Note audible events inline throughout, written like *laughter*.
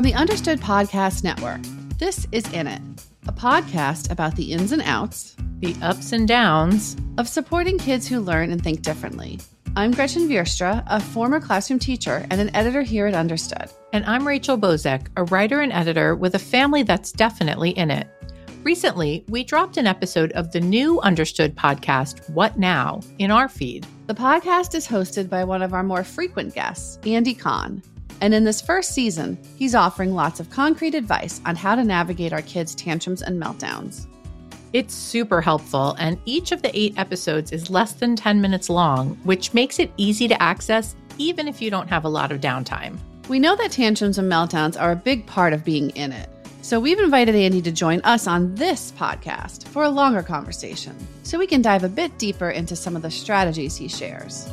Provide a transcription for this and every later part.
From the Understood Podcast Network, this is In It, a podcast about the ins and outs, the ups and downs of supporting kids who learn and think differently. I'm Gretchen Vierstra, a former classroom teacher and an editor here at Understood. And I'm Rachel Bozek, a writer and editor with a family that's definitely in it. Recently, we dropped an episode of the new Understood podcast, What Now, in our feed. The podcast is hosted by one of our more frequent guests, Andy Kahn. And in this first season, he's offering lots of concrete advice on how to navigate our kids' tantrums and meltdowns. It's super helpful, and each of the eight episodes is less than 10 minutes long, which makes it easy to access even if you don't have a lot of downtime. We know that tantrums and meltdowns are a big part of being in it. So we've invited Andy to join us on this podcast for a longer conversation so we can dive a bit deeper into some of the strategies he shares.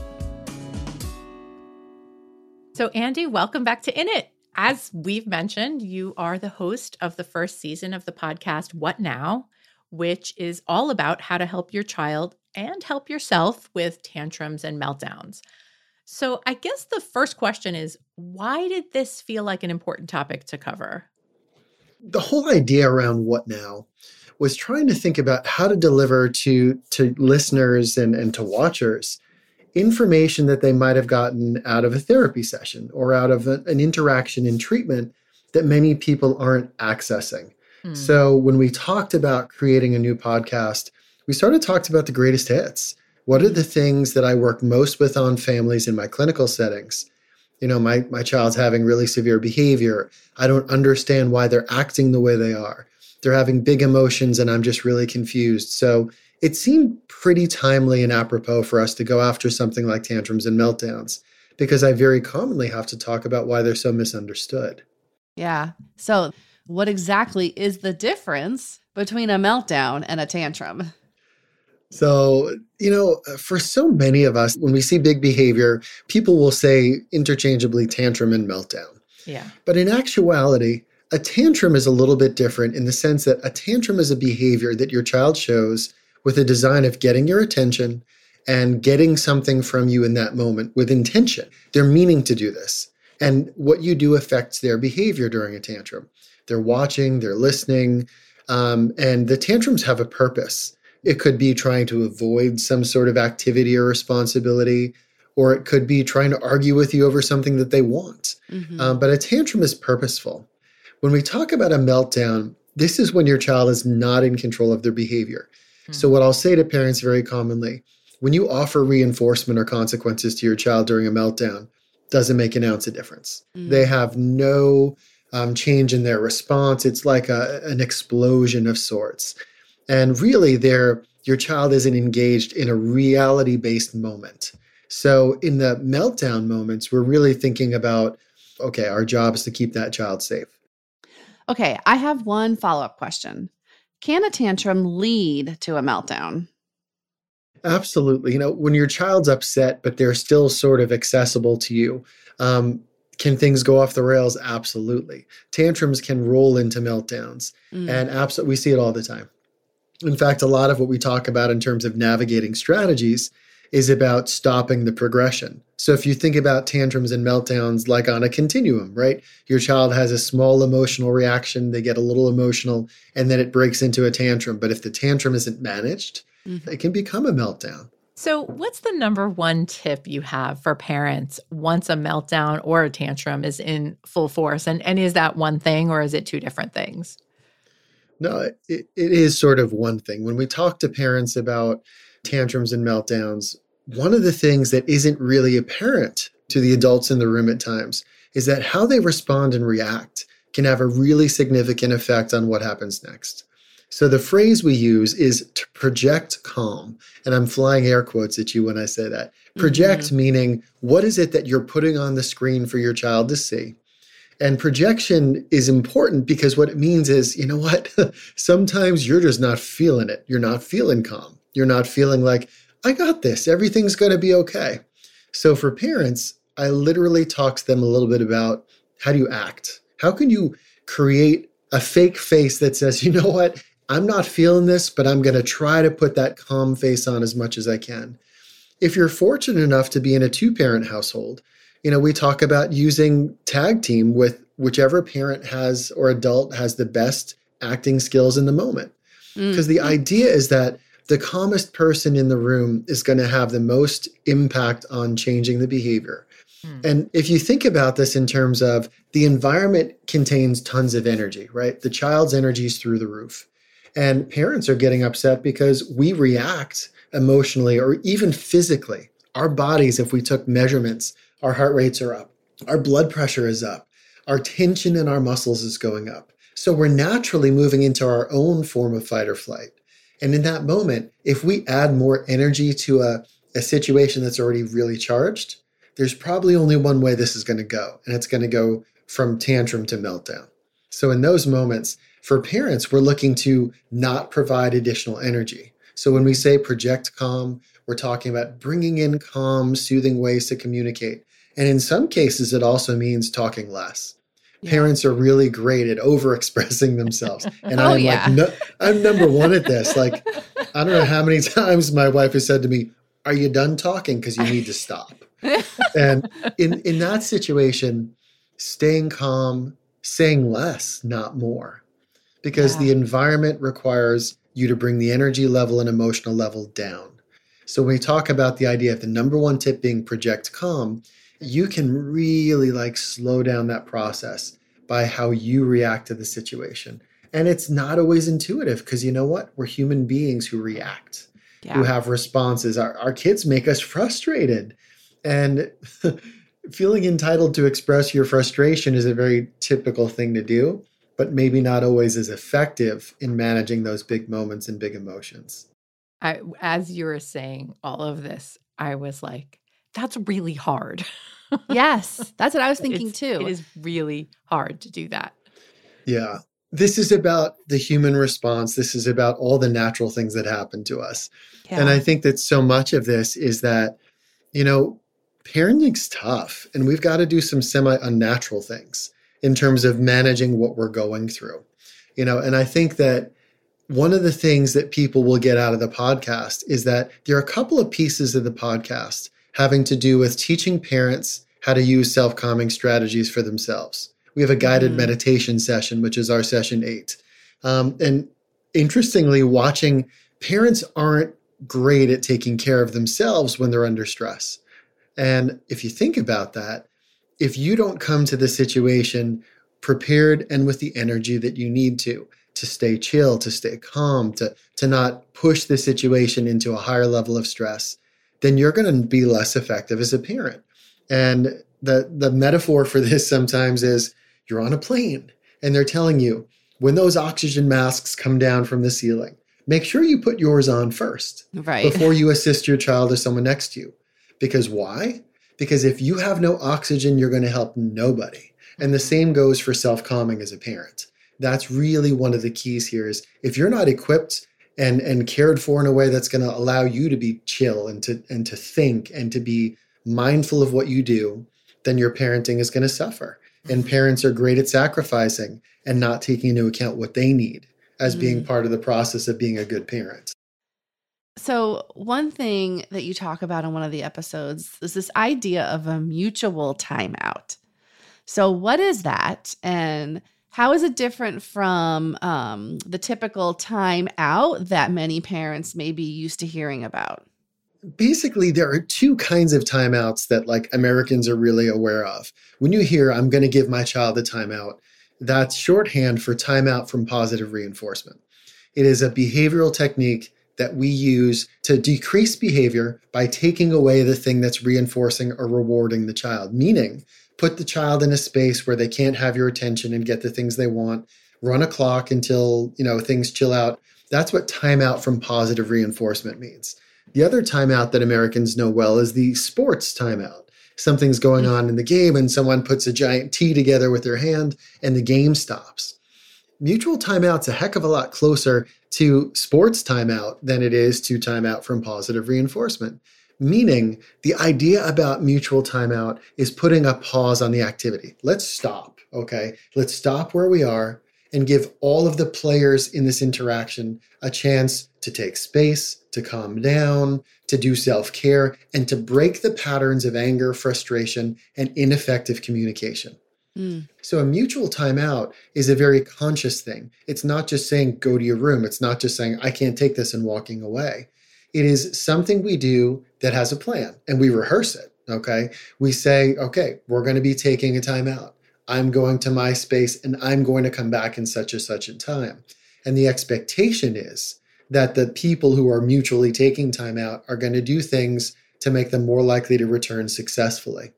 So, Andy, welcome back to In It. As we've mentioned, you are the host of the first season of the podcast, What Now, which is all about how to help your child and help yourself with tantrums and meltdowns. So, I guess the first question is why did this feel like an important topic to cover? The whole idea around What Now was trying to think about how to deliver to, to listeners and, and to watchers information that they might have gotten out of a therapy session or out of a, an interaction in treatment that many people aren't accessing. Mm. So when we talked about creating a new podcast, we started talking about the greatest hits. What are the things that I work most with on families in my clinical settings? You know, my, my child's having really severe behavior. I don't understand why they're acting the way they are. They're having big emotions and I'm just really confused. So it seemed pretty timely and apropos for us to go after something like tantrums and meltdowns because I very commonly have to talk about why they're so misunderstood. Yeah. So, what exactly is the difference between a meltdown and a tantrum? So, you know, for so many of us, when we see big behavior, people will say interchangeably tantrum and meltdown. Yeah. But in actuality, a tantrum is a little bit different in the sense that a tantrum is a behavior that your child shows with a design of getting your attention and getting something from you in that moment with intention. They're meaning to do this. And what you do affects their behavior during a tantrum. They're watching, they're listening, um, and the tantrums have a purpose. It could be trying to avoid some sort of activity or responsibility, or it could be trying to argue with you over something that they want. Mm-hmm. Um, but a tantrum is purposeful. When we talk about a meltdown, this is when your child is not in control of their behavior. So, what I'll say to parents very commonly when you offer reinforcement or consequences to your child during a meltdown, doesn't make an ounce of difference. Mm. They have no um, change in their response. It's like a, an explosion of sorts. And really, their your child isn't engaged in a reality based moment. So, in the meltdown moments, we're really thinking about okay, our job is to keep that child safe. Okay, I have one follow up question. Can a tantrum lead to a meltdown? Absolutely. You know, when your child's upset, but they're still sort of accessible to you, um, can things go off the rails? Absolutely. Tantrums can roll into meltdowns, mm. and absolutely, we see it all the time. In fact, a lot of what we talk about in terms of navigating strategies is about stopping the progression. So if you think about tantrums and meltdowns like on a continuum, right? Your child has a small emotional reaction, they get a little emotional, and then it breaks into a tantrum. But if the tantrum isn't managed, mm-hmm. it can become a meltdown. So, what's the number one tip you have for parents once a meltdown or a tantrum is in full force? And, and is that one thing or is it two different things? No, it, it is sort of one thing. When we talk to parents about tantrums and meltdowns, one of the things that isn't really apparent to the adults in the room at times is that how they respond and react can have a really significant effect on what happens next. So the phrase we use is to project calm. And I'm flying air quotes at you when I say that. Project mm-hmm. meaning what is it that you're putting on the screen for your child to see? And projection is important because what it means is, you know what? *laughs* Sometimes you're just not feeling it. You're not feeling calm. You're not feeling like, I got this, everything's going to be okay. So for parents, I literally talk to them a little bit about how do you act? How can you create a fake face that says, you know what, I'm not feeling this, but I'm going to try to put that calm face on as much as I can. If you're fortunate enough to be in a two parent household, You know, we talk about using tag team with whichever parent has or adult has the best acting skills in the moment. Because mm. the idea is that the calmest person in the room is going to have the most impact on changing the behavior. Mm. And if you think about this in terms of the environment contains tons of energy, right? The child's energy is through the roof. And parents are getting upset because we react emotionally or even physically. Our bodies, if we took measurements, our heart rates are up, our blood pressure is up, our tension in our muscles is going up. So we're naturally moving into our own form of fight or flight. And in that moment, if we add more energy to a, a situation that's already really charged, there's probably only one way this is going to go, and it's going to go from tantrum to meltdown. So in those moments, for parents, we're looking to not provide additional energy. So when we say project calm, we're talking about bringing in calm, soothing ways to communicate. And in some cases, it also means talking less. Yeah. Parents are really great at overexpressing themselves. *laughs* And oh, I'm yeah. like, no, I'm number one at this. Like, I don't know how many times my wife has said to me, Are you done talking? Because you need to stop. *laughs* and in, in that situation, staying calm, saying less, not more, because yeah. the environment requires you to bring the energy level and emotional level down. So when we talk about the idea of the number one tip being project calm, you can really like slow down that process by how you react to the situation. And it's not always intuitive because you know what? We're human beings who react, yeah. who have responses. Our, our kids make us frustrated. And *laughs* feeling entitled to express your frustration is a very typical thing to do, but maybe not always as effective in managing those big moments and big emotions. I, as you were saying all of this, I was like, that's really hard. yes, *laughs* that's what I was thinking it's, too. It is really hard to do that. Yeah. This is about the human response. This is about all the natural things that happen to us. Yeah. And I think that so much of this is that, you know, parenting's tough and we've got to do some semi unnatural things in terms of managing what we're going through. You know, and I think that one of the things that people will get out of the podcast is that there are a couple of pieces of the podcast having to do with teaching parents how to use self calming strategies for themselves. We have a guided mm. meditation session, which is our session eight. Um, and interestingly, watching parents aren't great at taking care of themselves when they're under stress. And if you think about that, if you don't come to the situation prepared and with the energy that you need to, to stay chill, to stay calm, to, to not push the situation into a higher level of stress, then you're going to be less effective as a parent. And the the metaphor for *laughs* this sometimes is you're on a plane and they're telling you when those oxygen masks come down from the ceiling, make sure you put yours on first right. before *laughs* you assist your child or someone next to you. Because why? Because if you have no oxygen, you're going to help nobody. And the mm-hmm. same goes for self-calming as a parent. That's really one of the keys here is if you're not equipped and and cared for in a way that's going to allow you to be chill and to and to think and to be mindful of what you do then your parenting is going to suffer and mm-hmm. parents are great at sacrificing and not taking into account what they need as mm. being part of the process of being a good parent so one thing that you talk about in one of the episodes is this idea of a mutual timeout so what is that and how is it different from um, the typical time out that many parents may be used to hearing about? Basically, there are two kinds of timeouts that like Americans are really aware of. When you hear, I'm going to give my child a timeout, that's shorthand for timeout from positive reinforcement. It is a behavioral technique that we use to decrease behavior by taking away the thing that's reinforcing or rewarding the child. Meaning, put the child in a space where they can't have your attention and get the things they want run a clock until you know things chill out. That's what timeout from positive reinforcement means. The other timeout that americans know well is the sports timeout something's going mm. on in the game and someone puts a giant t together with their hand and the game stops. Mutual timeout's a heck of a lot closer to sports timeout than it is to timeout from positive reinforcement Meaning, the idea about mutual timeout is putting a pause on the activity. Let's stop, okay? Let's stop where we are and give all of the players in this interaction a chance to take space, to calm down, to do self care, and to break the patterns of anger, frustration, and ineffective communication. Mm. So, a mutual timeout is a very conscious thing. It's not just saying, go to your room. It's not just saying, I can't take this and walking away. It is something we do that has a plan and we rehearse it. Okay. We say, okay, we're going to be taking a timeout. I'm going to my space and I'm going to come back in such and such a time. And the expectation is that the people who are mutually taking time out are going to do things to make them more likely to return successfully.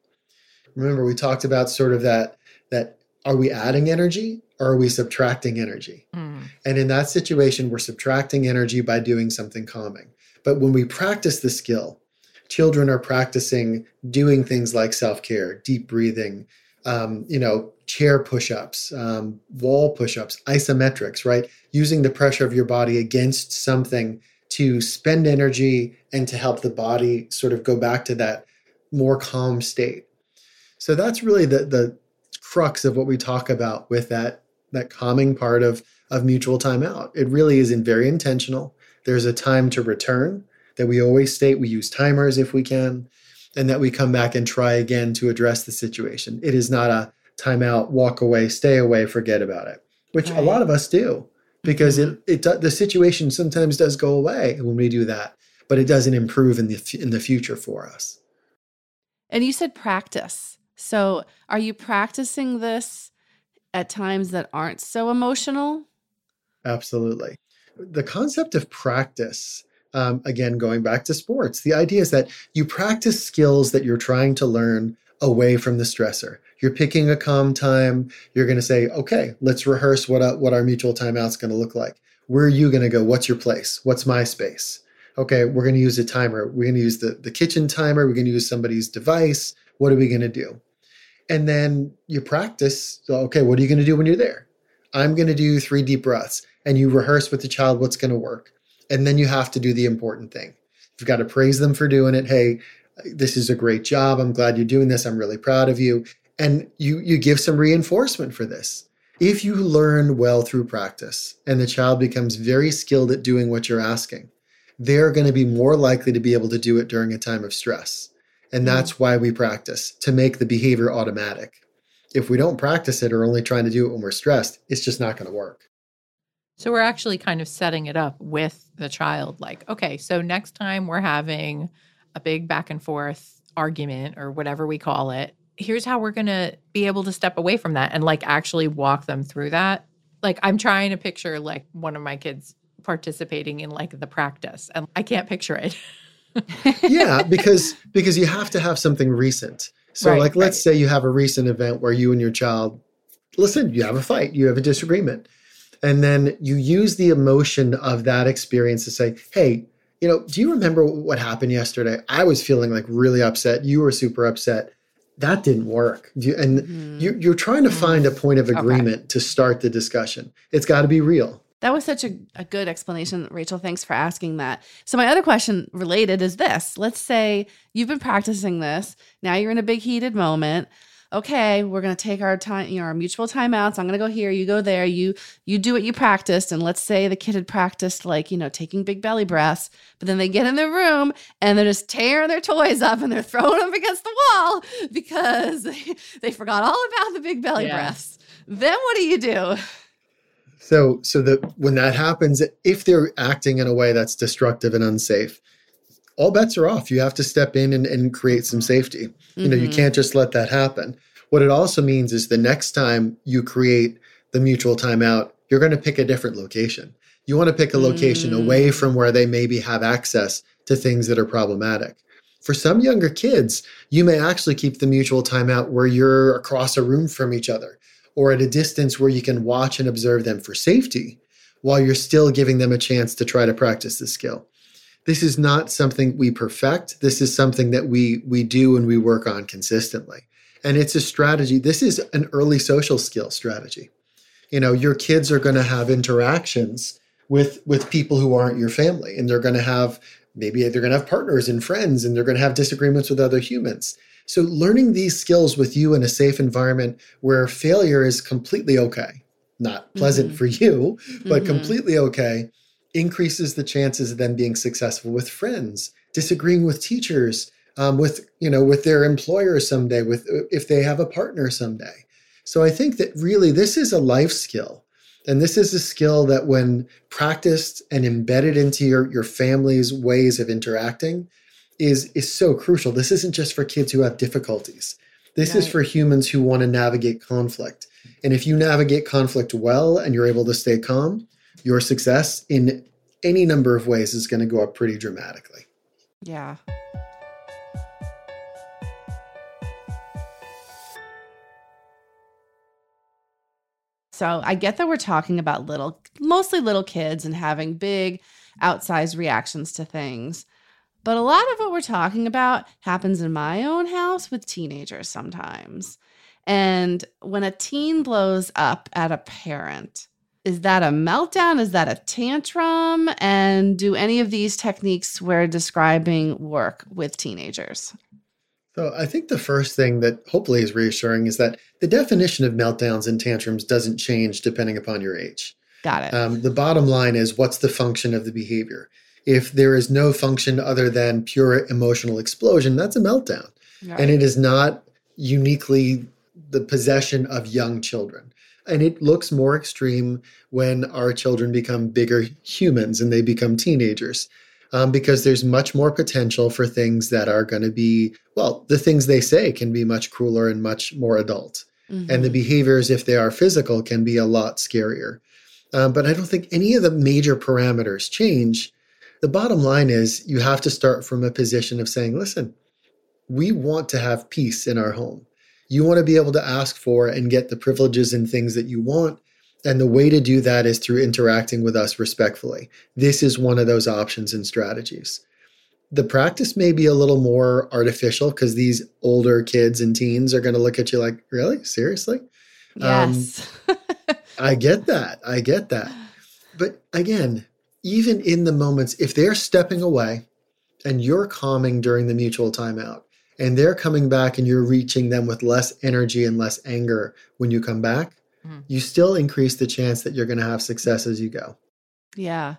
Remember, we talked about sort of that that are we adding energy or are we subtracting energy? Mm. And in that situation, we're subtracting energy by doing something calming. But when we practice the skill, children are practicing doing things like self-care, deep breathing, um, you know, chair push-ups, um, wall push-ups, isometrics, right? Using the pressure of your body against something to spend energy and to help the body sort of go back to that more calm state. So that's really the the crux of what we talk about with that that calming part of of mutual timeout. It really is in very intentional. There's a time to return that we always state. We use timers if we can and that we come back and try again to address the situation. It is not a timeout, walk away, stay away, forget about it, which right. a lot of us do because mm-hmm. it, it the situation sometimes does go away when we do that, but it doesn't improve in the in the future for us. And you said practice. So, are you practicing this at times that aren't so emotional? Absolutely. The concept of practice um, again, going back to sports, the idea is that you practice skills that you're trying to learn away from the stressor. You're picking a calm time. You're going to say, okay, let's rehearse what, uh, what our mutual timeout's going to look like. Where are you going to go? What's your place? What's my space? Okay, we're going to use a timer. We're going to use the, the kitchen timer. We're going to use somebody's device. What are we going to do? And then you practice. So, okay, what are you going to do when you're there? I'm going to do three deep breaths. And you rehearse with the child what's going to work. And then you have to do the important thing. You've got to praise them for doing it. Hey, this is a great job. I'm glad you're doing this. I'm really proud of you. And you you give some reinforcement for this. If you learn well through practice and the child becomes very skilled at doing what you're asking, they're going to be more likely to be able to do it during a time of stress. And that's why we practice to make the behavior automatic. If we don't practice it or only trying to do it when we're stressed, it's just not going to work. So we're actually kind of setting it up with the child like, okay, so next time we're having a big back and forth argument or whatever we call it, here's how we're going to be able to step away from that and like actually walk them through that. Like I'm trying to picture like one of my kids participating in like the practice and I can't picture it. *laughs* yeah, because because you have to have something recent. So right, like let's right. say you have a recent event where you and your child listen, you have a fight, you have a disagreement and then you use the emotion of that experience to say, hey, you know, do you remember what happened yesterday? I was feeling like really upset. You were super upset. That didn't work. and mm-hmm. you, are trying to find a point of agreement okay. to start the discussion. It's got to be real. That was such a, a good explanation, Rachel. Thanks for asking that. So, my other question related is this let's say you've been practicing this, now you're in a big heated moment okay, we're going to take our time, you know, our mutual timeouts. I'm going to go here, you go there, you you do what you practiced. And let's say the kid had practiced like, you know, taking big belly breaths, but then they get in their room and they're just tearing their toys up and they're throwing them against the wall because they, *laughs* they forgot all about the big belly yeah. breaths. Then what do you do? So so that when that happens, if they're acting in a way that's destructive and unsafe, all bets are off. You have to step in and, and create some safety. Mm-hmm. You know, you mm-hmm. can't just let that happen. What it also means is the next time you create the mutual timeout, you're going to pick a different location. You want to pick a location mm. away from where they maybe have access to things that are problematic. For some younger kids, you may actually keep the mutual timeout where you're across a room from each other or at a distance where you can watch and observe them for safety while you're still giving them a chance to try to practice the skill this is not something we perfect. This is something that we we do and we work on consistently. And it's a strategy. This is an early social skill strategy. You know, your kids are going to have interactions with with people who aren't your family and they're going to have maybe they're going to have partners and friends and they're going to have disagreements with other humans. So learning these skills with you in a safe environment where failure is completely okay. not pleasant mm-hmm. for you, but mm-hmm. completely okay, increases the chances of them being successful with friends, disagreeing with teachers, um, with you know with their employer someday, with if they have a partner someday. So I think that really this is a life skill. And this is a skill that, when practiced and embedded into your, your family's ways of interacting, is, is so crucial. This isn't just for kids who have difficulties. This right. is for humans who want to navigate conflict. And if you navigate conflict well and you're able to stay calm, your success in any number of ways is going to go up pretty dramatically. Yeah. So I get that we're talking about little, mostly little kids and having big, outsized reactions to things. But a lot of what we're talking about happens in my own house with teenagers sometimes. And when a teen blows up at a parent, is that a meltdown? Is that a tantrum? And do any of these techniques we're describing work with teenagers? So I think the first thing that hopefully is reassuring is that the definition of meltdowns and tantrums doesn't change depending upon your age. Got it. Um, the bottom line is what's the function of the behavior? If there is no function other than pure emotional explosion, that's a meltdown. Right. And it is not uniquely the possession of young children. And it looks more extreme when our children become bigger humans and they become teenagers um, because there's much more potential for things that are going to be, well, the things they say can be much crueler and much more adult. Mm-hmm. And the behaviors, if they are physical, can be a lot scarier. Um, but I don't think any of the major parameters change. The bottom line is you have to start from a position of saying, listen, we want to have peace in our home. You want to be able to ask for and get the privileges and things that you want. And the way to do that is through interacting with us respectfully. This is one of those options and strategies. The practice may be a little more artificial because these older kids and teens are going to look at you like, really? Seriously? Yes. Um, *laughs* I get that. I get that. But again, even in the moments, if they're stepping away and you're calming during the mutual timeout, and they're coming back and you're reaching them with less energy and less anger when you come back, mm-hmm. you still increase the chance that you're going to have success as you go. Yeah.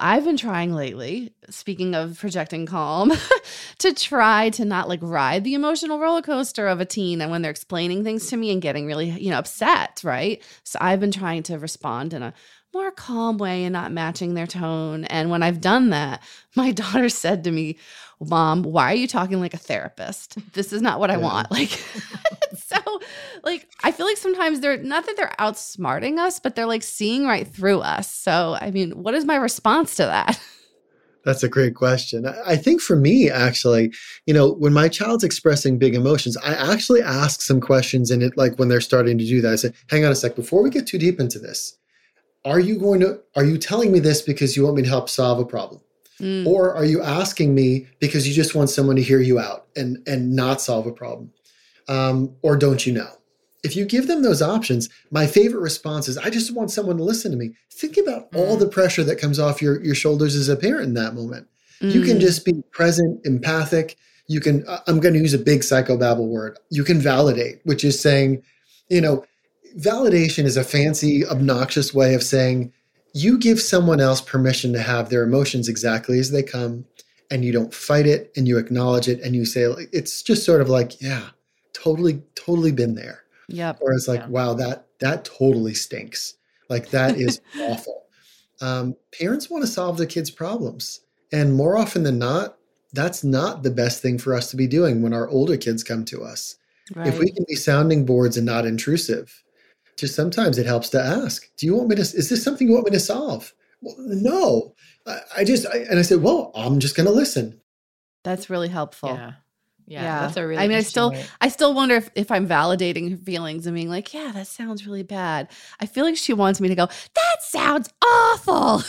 I've been trying lately, speaking of projecting calm, *laughs* to try to not like ride the emotional roller coaster of a teen and when they're explaining things to me and getting really, you know, upset, right? So I've been trying to respond in a more calm way and not matching their tone. And when I've done that, *laughs* my daughter said to me, Mom, why are you talking like a therapist? *laughs* This is not what I want. *laughs* Like, *laughs* so, like, I feel like sometimes they're not that they're outsmarting us, but they're like seeing right through us. So, I mean, what is my response to that? That's a great question. I think for me, actually, you know, when my child's expressing big emotions, I actually ask some questions in it, like when they're starting to do that. I say, hang on a sec, before we get too deep into this, are you going to, are you telling me this because you want me to help solve a problem? Mm. Or are you asking me because you just want someone to hear you out and, and not solve a problem? Um, or don't you know? If you give them those options, my favorite response is, I just want someone to listen to me. Think about mm. all the pressure that comes off your, your shoulders as a parent in that moment. Mm. You can mm. just be present, empathic. You can, I'm going to use a big psychobabble word. You can validate, which is saying, you know, validation is a fancy, obnoxious way of saying, you give someone else permission to have their emotions exactly as they come and you don't fight it and you acknowledge it and you say it's just sort of like yeah totally totally been there. Yep. Or it's like yeah. wow that that totally stinks. Like that *laughs* is awful. Um, parents want to solve their kids problems and more often than not that's not the best thing for us to be doing when our older kids come to us. Right. if we can be sounding boards and not intrusive just sometimes it helps to ask, do you want me to, is this something you want me to solve? Well, no, I, I just, I, and I said, well, I'm just going to listen. That's really helpful. Yeah. Yeah, yeah, that's a really. I mean, I still, way. I still wonder if, if I'm validating her feelings and being like, "Yeah, that sounds really bad." I feel like she wants me to go, "That sounds awful."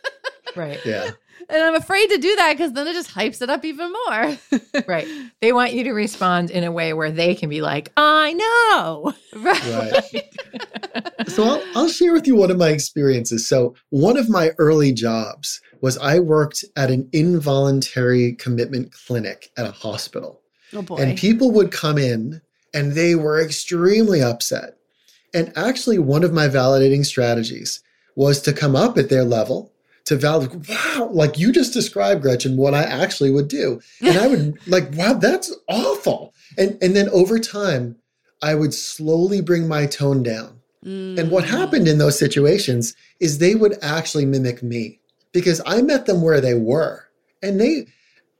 *laughs* right. Yeah. And I'm afraid to do that because then it just hypes it up even more. *laughs* right. They want you to respond in a way where they can be like, I know. Right. right. *laughs* so I'll, I'll share with you one of my experiences. So, one of my early jobs was I worked at an involuntary commitment clinic at a hospital. Oh boy. And people would come in and they were extremely upset. And actually, one of my validating strategies was to come up at their level to validate, wow, like you just described, Gretchen, what I actually would do. And I would *laughs* like, wow, that's awful. And and then over time, I would slowly bring my tone down. Mm. And what mm. happened in those situations is they would actually mimic me because I met them where they were. And they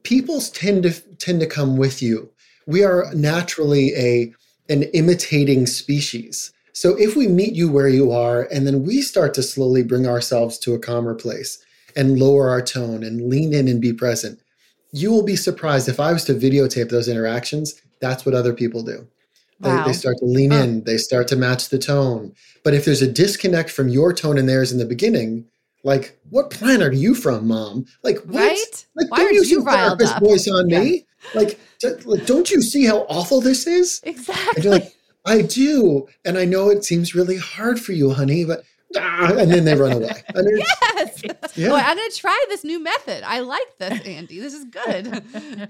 people tend to tend to come with you. We are naturally a an imitating species. So if we meet you where you are and then we start to slowly bring ourselves to a calmer place and lower our tone and lean in and be present, you will be surprised if I was to videotape those interactions, that's what other people do. Wow. They, they, start to lean in, they start to match the tone. But if there's a disconnect from your tone and theirs in the beginning, like, what planet are you from, mom? Like, what? Right? Like, Why don't you, you riled up? voice on yeah. me? Like, like, don't you see how awful this is? *laughs* Exactly. And you're like, I do. And I know it seems really hard for you, honey, but ah, and then they run away. *laughs* yes. Yeah. Boy, I'm going to try this new method. I like this, Andy. This is good.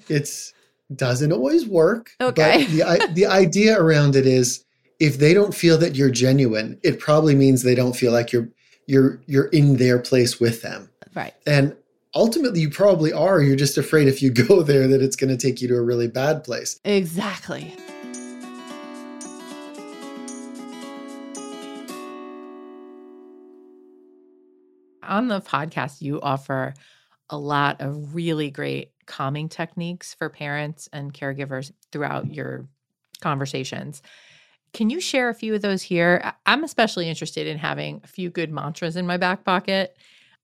*laughs* it's doesn't always work. Okay. The, the idea around it is if they don't feel that you're genuine, it probably means they don't feel like you're you're you're in their place with them. Right. And ultimately you probably are. You're just afraid if you *laughs* go there that it's going to take you to a really bad place. Exactly. On the podcast, you offer a lot of really great calming techniques for parents and caregivers throughout your conversations. Can you share a few of those here? I'm especially interested in having a few good mantras in my back pocket.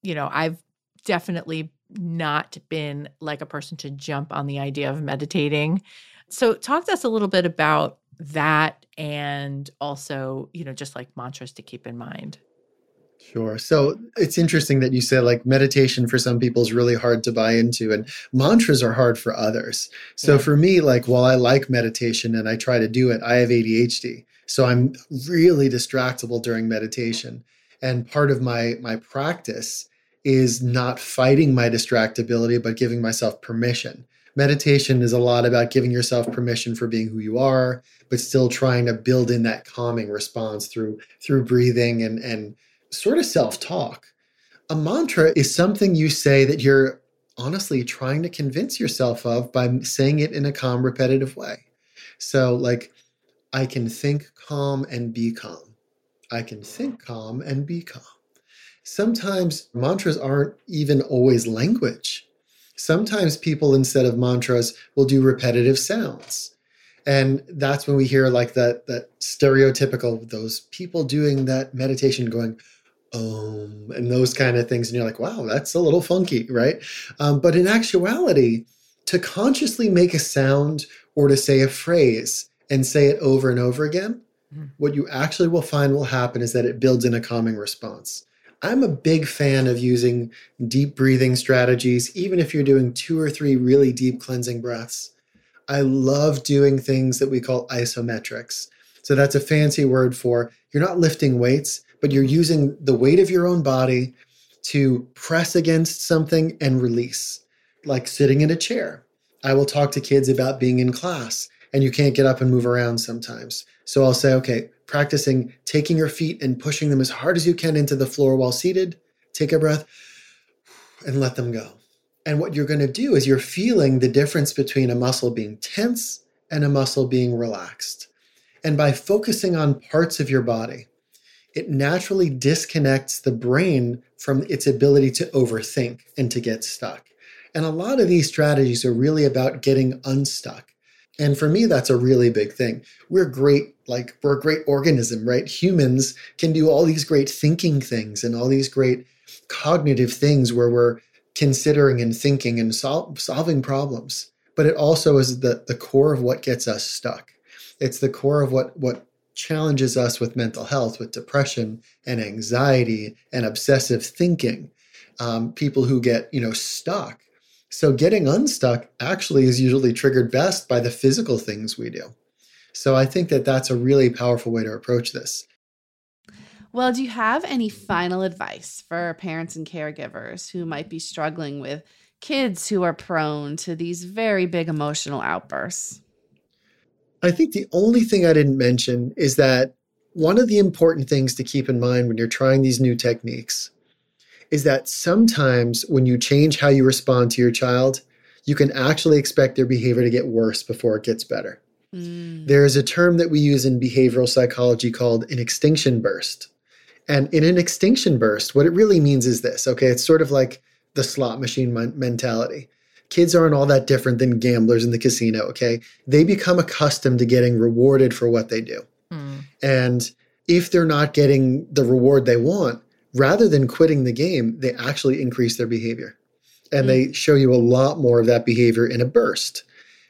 You know, I've definitely not been like a person to jump on the idea of meditating. So, talk to us a little bit about that and also, you know, just like mantras to keep in mind. Sure. So it's interesting that you said like meditation for some people is really hard to buy into, and mantras are hard for others. So yeah. for me, like while I like meditation and I try to do it, I have ADHD. So I'm really distractible during meditation. And part of my my practice is not fighting my distractibility, but giving myself permission. Meditation is a lot about giving yourself permission for being who you are, but still trying to build in that calming response through through breathing and and sort of self talk. A mantra is something you say that you're honestly trying to convince yourself of by saying it in a calm, repetitive way. So, like, I can think calm and be calm. I can think calm and be calm. Sometimes mantras aren't even always language. Sometimes people, instead of mantras, will do repetitive sounds. And that's when we hear like that that stereotypical those people doing that meditation going, um, and those kind of things. And you're like, wow, that's a little funky, right? Um, but in actuality, to consciously make a sound or to say a phrase and say it over and over again, mm-hmm. what you actually will find will happen is that it builds in a calming response. I'm a big fan of using deep breathing strategies, even if you're doing two or three really deep cleansing breaths. I love doing things that we call isometrics. So that's a fancy word for you're not lifting weights, but you're using the weight of your own body to press against something and release, like sitting in a chair. I will talk to kids about being in class and you can't get up and move around sometimes. So I'll say, okay, practicing taking your feet and pushing them as hard as you can into the floor while seated. Take a breath and let them go. And what you're going to do is you're feeling the difference between a muscle being tense and a muscle being relaxed. And by focusing on parts of your body, it naturally disconnects the brain from its ability to overthink and to get stuck. And a lot of these strategies are really about getting unstuck. And for me, that's a really big thing. We're great, like, we're a great organism, right? Humans can do all these great thinking things and all these great cognitive things where we're considering and thinking and sol- solving problems. But it also is the, the core of what gets us stuck. It's the core of what, what challenges us with mental health, with depression and anxiety and obsessive thinking. Um, people who get, you know, stuck. So getting unstuck actually is usually triggered best by the physical things we do. So I think that that's a really powerful way to approach this. Well, do you have any final advice for parents and caregivers who might be struggling with kids who are prone to these very big emotional outbursts? I think the only thing I didn't mention is that one of the important things to keep in mind when you're trying these new techniques is that sometimes when you change how you respond to your child, you can actually expect their behavior to get worse before it gets better. Mm. There is a term that we use in behavioral psychology called an extinction burst. And in an extinction burst, what it really means is this okay, it's sort of like the slot machine mentality. Kids aren't all that different than gamblers in the casino, okay? They become accustomed to getting rewarded for what they do. Mm. And if they're not getting the reward they want, rather than quitting the game, they actually increase their behavior. And mm. they show you a lot more of that behavior in a burst.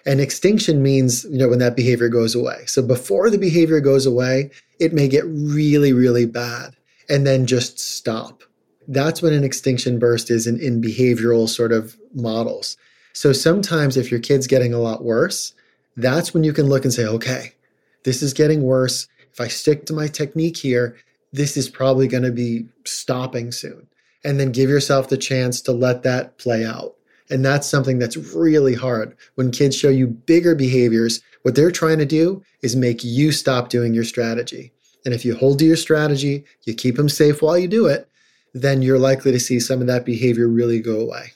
And extinction means, you know, when that behavior goes away. So before the behavior goes away, it may get really, really bad and then just stop. That's when an extinction burst is in, in behavioral sort of models. So sometimes if your kid's getting a lot worse, that's when you can look and say, okay, this is getting worse. If I stick to my technique here, this is probably going to be stopping soon. And then give yourself the chance to let that play out. And that's something that's really hard. When kids show you bigger behaviors, what they're trying to do is make you stop doing your strategy. And if you hold to your strategy, you keep them safe while you do it, then you're likely to see some of that behavior really go away.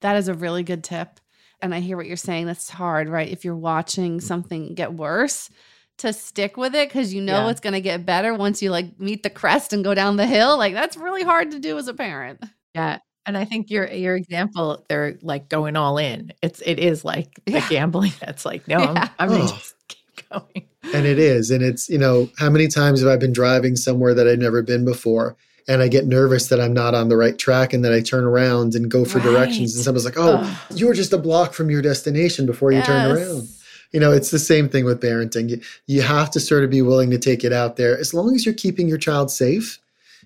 That is a really good tip. And I hear what you're saying. That's hard, right? If you're watching something get worse, to stick with it because you know yeah. it's going to get better once you like meet the crest and go down the hill. Like that's really hard to do as a parent. Yeah. And I think your your example, they're like going all in. It's it is like the yeah. gambling. *laughs* That's like, no, yeah. I'm, I'm oh. gonna just keep going. And it is. And it's, you know, how many times have I been driving somewhere that I'd never been before? And I get nervous that I'm not on the right track and then I turn around and go for right. directions and someone's like, "Oh, Ugh. you were just a block from your destination before yes. you turned around." You know, it's the same thing with parenting. You, you have to sort of be willing to take it out there as long as you're keeping your child safe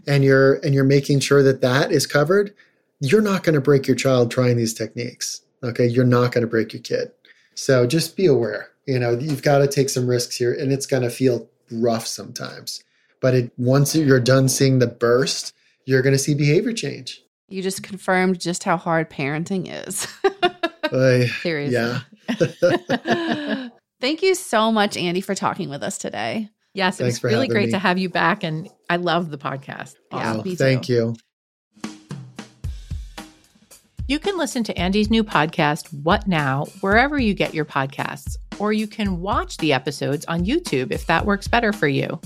and you're and you're making sure that that is covered you're not going to break your child trying these techniques. Okay. You're not going to break your kid. So just be aware. You know, you've got to take some risks here and it's going to feel rough sometimes. But it, once you're done seeing the burst, you're going to see behavior change. You just confirmed just how hard parenting is. uh, *laughs* Seriously. Yeah. *laughs* Thank you so much, Andy, for talking with us today. Yes, it Thanks was really great me. to have you back. And I love the podcast. Yeah, oh, thank you. You can listen to Andy's new podcast, What Now, wherever you get your podcasts, or you can watch the episodes on YouTube if that works better for you.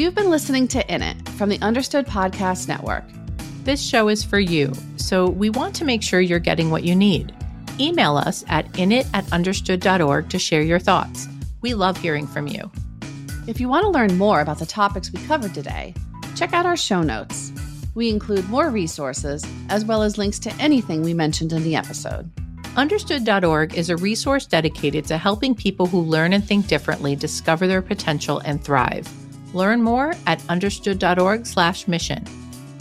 You've been listening to In It from the Understood Podcast Network. This show is for you, so we want to make sure you're getting what you need. Email us at init at understood.org to share your thoughts. We love hearing from you. If you want to learn more about the topics we covered today, check out our show notes. We include more resources as well as links to anything we mentioned in the episode. Understood.org is a resource dedicated to helping people who learn and think differently discover their potential and thrive. Learn more at understood.org/mission.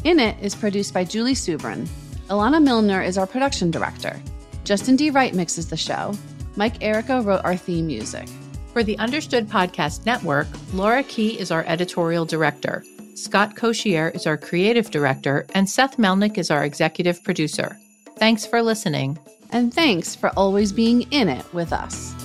In It is produced by Julie Subrin. Alana Milner is our production director. Justin D. Wright mixes the show. Mike Errico wrote our theme music. For the Understood Podcast Network, Laura Key is our editorial director, Scott Cocchiere is our creative director, and Seth Melnick is our executive producer. Thanks for listening. And thanks for always being in it with us.